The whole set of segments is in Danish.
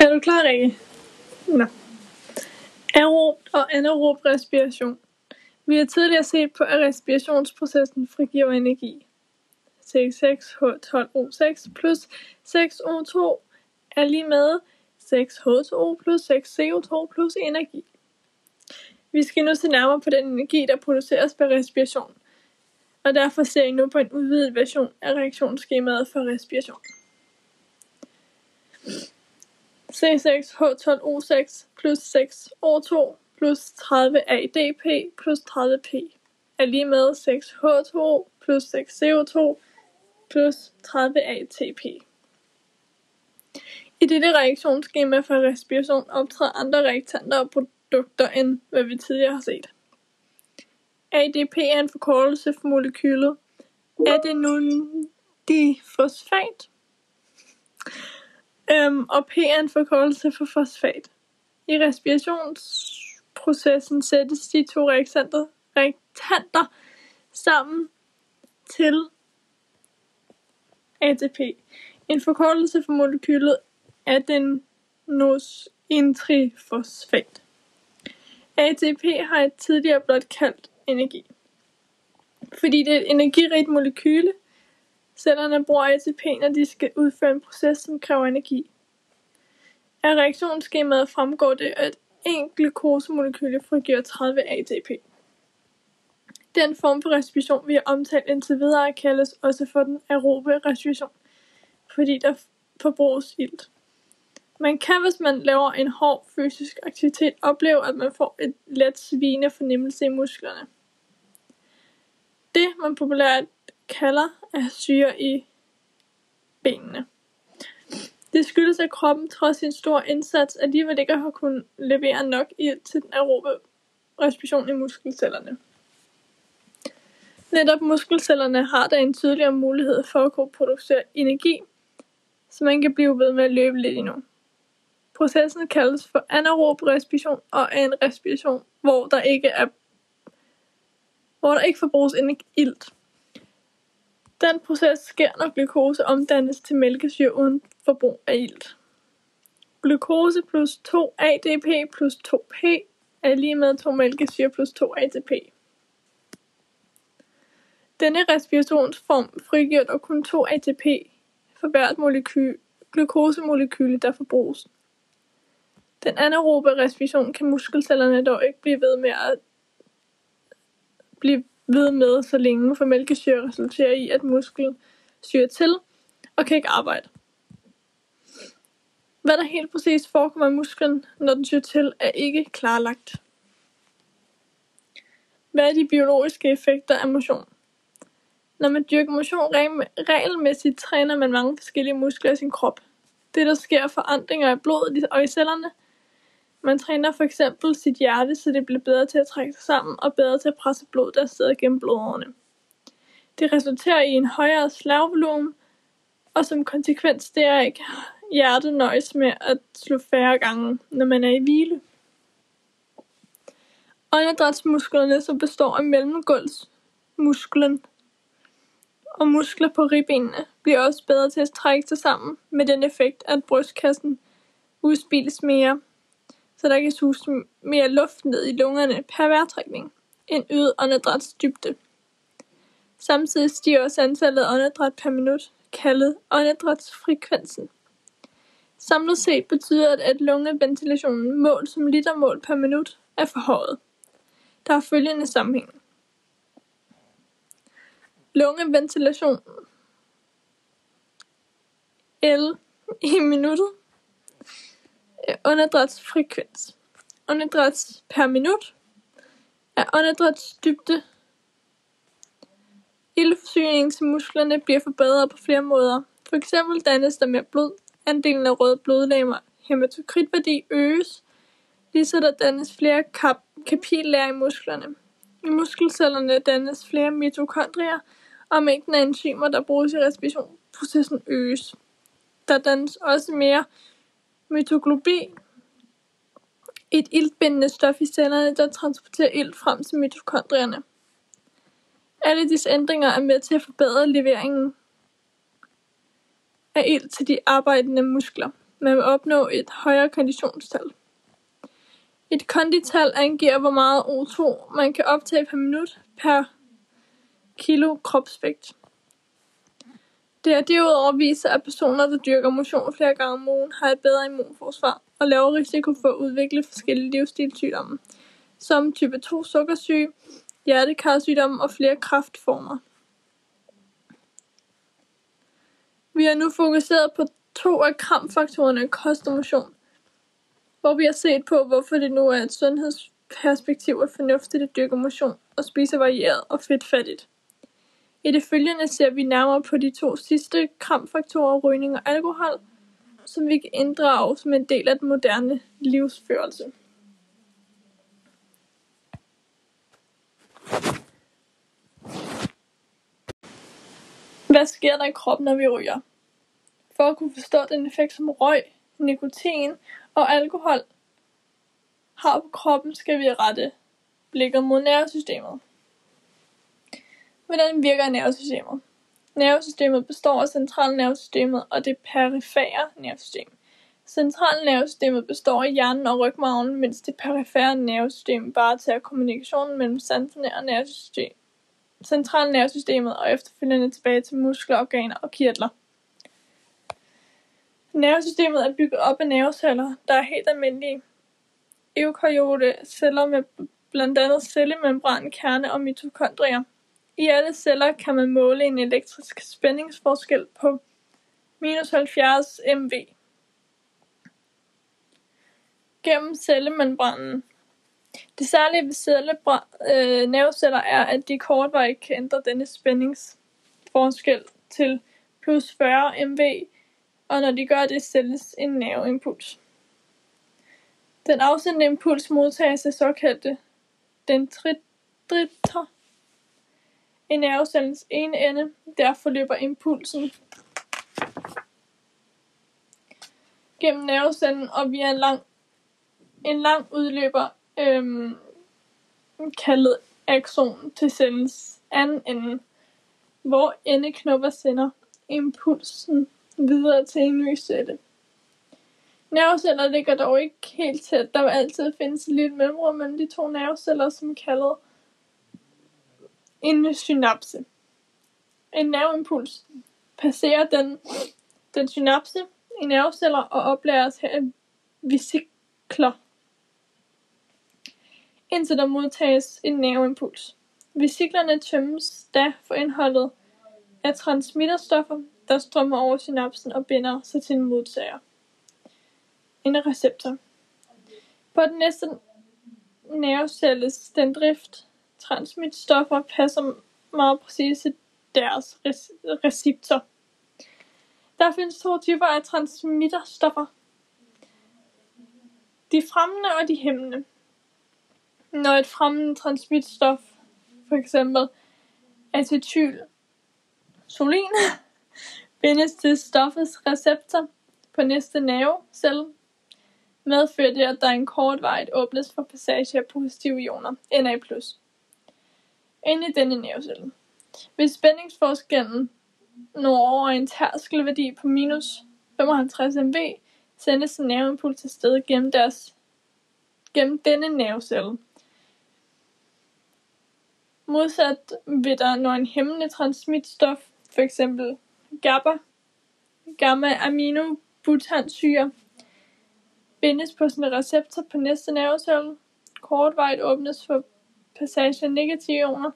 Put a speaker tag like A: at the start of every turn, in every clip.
A: Er du klar, Rikke? Nå. Aerob og anaerob respiration. Vi har tidligere set på, at respirationsprocessen frigiver energi. C6H12O6 plus 6O2 er lige med 6H2O plus 6CO2 plus energi. Vi skal nu se nærmere på den energi, der produceres ved respiration, og derfor ser I nu på en udvidet version af reaktionsskemaet for respiration. C6H12O6 plus 6O2 plus 30 ADP plus 30P er lige med 6H2O plus 6CO2 plus 30 ATP. I dette reaktionsskema for respiration optræder andre reaktanter og produkter end hvad vi tidligere har set. ADP er en forkortelse for molekylet adenodifosfat, øhm, og P er en forkortelse for fosfat. I respirationsprocessen sættes de to reaktanter, reaktanter sammen til ATP, en forkortelse for molekylet adenosintrifosfat. ATP har et tidligere blot kaldt energi. Fordi det er et energirigt molekyle, cellerne bruger ATP, når de skal udføre en proces, som kræver energi. Af reaktionsskemaet fremgår det, at en glukosemolekyle frigiver 30 ATP. Den form for respiration, vi har omtalt indtil videre, kaldes også for den aerobe respiration, fordi der forbruges ilt. Man kan, hvis man laver en hård fysisk aktivitet, opleve, at man får et let svigende fornemmelse i musklerne. Det, man populært kalder, er syre i benene. Det skyldes, at kroppen trods sin store indsats alligevel ikke har kunnet levere nok ilt til den aerobe respiration i muskelcellerne. Netop muskelcellerne har da en tydeligere mulighed for at kunne producere energi, så man kan blive ved med at løbe lidt endnu. Processen kaldes for anaerob respiration og er en respiration, hvor der ikke er hvor der ikke forbruges ilt. Den proces sker, når glukose omdannes til mælkesyre uden forbrug af ilt. Glukose plus 2 ADP plus 2P er lige med 2 mælkesyre plus 2 ATP. Denne respirationsform frigiver dog kun 2 ATP for hvert molekyl, glukosemolekyle, der forbruges. Den anaerobe respiration kan muskelcellerne dog ikke blive ved med at blive ved med så længe, for mælkesyre resulterer i, at musklen syrer til og kan ikke arbejde. Hvad der helt præcis forekommer i musklen, når den syrer til, er ikke klarlagt. Hvad er de biologiske effekter af motion? Når man dyrker motion regelmæssigt, træner man mange forskellige muskler i sin krop. Det, der sker forandringer i blodet og i cellerne, man træner for eksempel sit hjerte, så det bliver bedre til at trække sig sammen og bedre til at presse blod, der sidder gennem blodårene. Det resulterer i en højere slagvolumen, og som konsekvens deraf kan hjertet nøjes med at slå færre gange, når man er i hvile. Åndedrætsmusklerne, som består af mellemgulvsmusklen og muskler på ribbenene, bliver også bedre til at trække sig sammen med den effekt, at brystkassen udspilles mere så der kan suges mere luft ned i lungerne per vejrtrækning end øget åndedrætsdybde. Samtidig stiger også antallet af åndedræt per minut, kaldet åndedrætsfrekvensen. Samlet set betyder det, at lungeventilationen målt som litermål per minut er forhøjet. Der er følgende sammenhæng. Lungeventilation L i minuttet åndedrætsfrekvens. åndedræt per minut er åndedrætsdybde. Iltforsyningen til musklerne bliver forbedret på flere måder. For eksempel dannes der mere blod, andelen af røde blodlegemer, hematokritværdi øges, ligeså der dannes flere kap- kapillager i musklerne. I muskelcellerne dannes flere mitokondrier, og mængden af enzymer, der bruges i respirationsprocessen, øges. Der dannes også mere Mitoglobin et iltbindende stof i cellerne, der transporterer ilt frem til mitokondrierne. Alle disse ændringer er med til at forbedre leveringen af ilt til de arbejdende muskler. Man vil opnå et højere konditionstal. Et kondital angiver hvor meget O2 man kan optage per minut per kilo kropsvægt. Det er derudover vist at personer, der dyrker motion flere gange om ugen, har et bedre immunforsvar og lavere risiko for at udvikle forskellige livsstilssygdomme, som type 2 sukkersyge, hjertekarsygdomme og flere kraftformer. Vi har nu fokuseret på to af kramfaktorerne kost og motion, hvor vi har set på, hvorfor det nu er et sundhedsperspektiv at fornuftigt at dyrke motion og spise varieret og fedtfattigt. I det følgende ser vi nærmere på de to sidste kramfaktorer, rygning og alkohol, som vi kan inddrage som en del af den moderne livsførelse. Hvad sker der i kroppen, når vi ryger? For at kunne forstå den effekt, som røg, nikotin og alkohol har på kroppen, skal vi rette blikket mod nervesystemet. Hvordan virker nervesystemet? Nervesystemet består af centralnervesystemet og det perifære nervesystem. Centralnervesystemet består af hjernen og rygmarven, mens det perifære nervesystem varetager kommunikationen mellem sanserne og nervesystem. centralnervesystemet og efterfølgende tilbage til muskler, organer og kirtler. Nervesystemet er bygget op af nerveceller, der er helt almindelige eukaryote celler med blandt andet cellemembran, kerne og mitokondrier. I alle celler kan man måle en elektrisk spændingsforskel på minus 70 MV gennem cellemembranen. Det særlige ved cellebra- øh, nerveceller er, at de kortvarigt kan ændre denne spændingsforskel til plus 40 MV, og når de gør det, sendes en nerveimpuls. Den afsendte impuls modtages af såkaldte dendritter i nervecellens ene ende. Derfor løber impulsen gennem nervecellen og via en lang, en lang udløber øhm, kaldet axon til cellens anden ende, hvor endeknopper sender impulsen videre til en ny celle. Nerveceller ligger dog ikke helt tæt. Der vil altid findes et lille mellemrum mellem de to nerveceller, som kaldet en synapse. En nerveimpuls passerer den, den synapse i nerveceller og oplæres her i vesikler, indtil der modtages en nerveimpuls. Vesiklerne tømmes da for indholdet af transmitterstoffer, der strømmer over synapsen og binder sig til en modtager. En receptor. På den næste nervecelles dendrift transmitstoffer passer meget præcis til deres receptor. Der findes to typer af transmitterstoffer. De fremmende og de hæmmende. Når et fremmende transmitstof, for eksempel acetylsolin, bindes til stoffets receptor på næste nervecelle, medfører det, at der en vej åbnes for passage af positive ioner, Na+, inde i denne nervecelle. Hvis spændingsforskellen når over en tærskelværdi på minus 55 MV, sendes en nerveimpuls til sted gennem, deres, gennem denne nervecelle. Modsat vil der, når en hæmmende transmitstof, f.eks. GABA, gamma-aminobutansyre, bindes på sin receptor på næste nervecelle, kortvarigt åbnes for passage af negative ioner,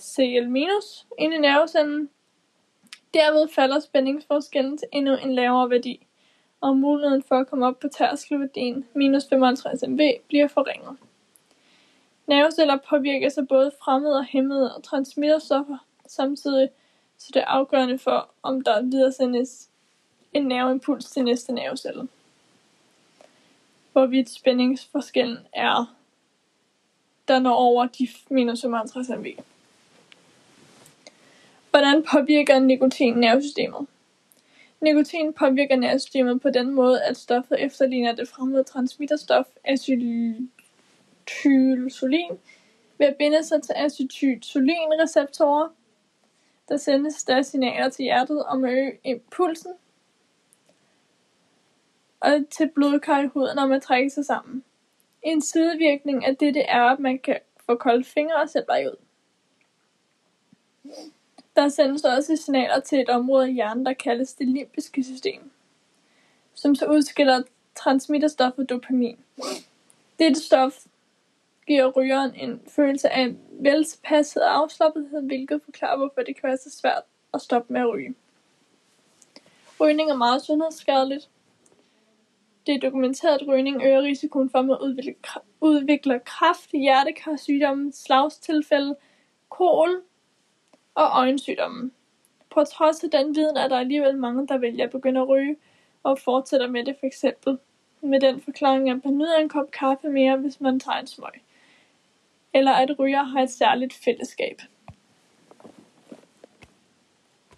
A: Cl- ind i nervecellen. Derved falder spændingsforskellen til endnu en lavere værdi, og muligheden for at komme op på tærskelværdien minus 55 MV bliver forringet. Nerveceller påvirkes sig både fremmede og hæmmede og transmitterstoffer, samtidig så det er afgørende for, om der videresendes en nerveimpuls til næste nervecelle. Hvorvidt spændingsforskellen er, der når over de minus 55 MV. Hvordan påvirker nikotin nervesystemet? Nikotin påvirker nervesystemet på den måde, at stoffet efterligner det fremmede transmitterstof acetylsolin ved at binde sig til acetylsolinreceptorer, Der sendes der signaler til hjertet om at øge impulsen og til blodkar i huden, når man trækker sig sammen. En sidevirkning af dette er, at man kan få kolde fingre og sætte vej ud. Der sendes også signaler til et område i hjernen, der kaldes det limbiske system, som så udskiller transmitterstoffet dopamin. Dette stof giver rygeren en følelse af veltilpasset og afslappethed, hvilket forklarer, hvorfor det kan være så svært at stoppe med at ryge. Rygning er meget sundhedsskadeligt. Det er dokumenteret, at rygning øger risikoen for, at man udvikler kræft, hjertekarsygdomme, slagstilfælde, kol og øjensygdomme. På trods af den viden er der alligevel mange, der vælger at begynde at ryge og fortsætter med det for eksempel med den forklaring, at man nyder en kop kaffe mere, hvis man tager en smøg. Eller at ryger har et særligt fællesskab.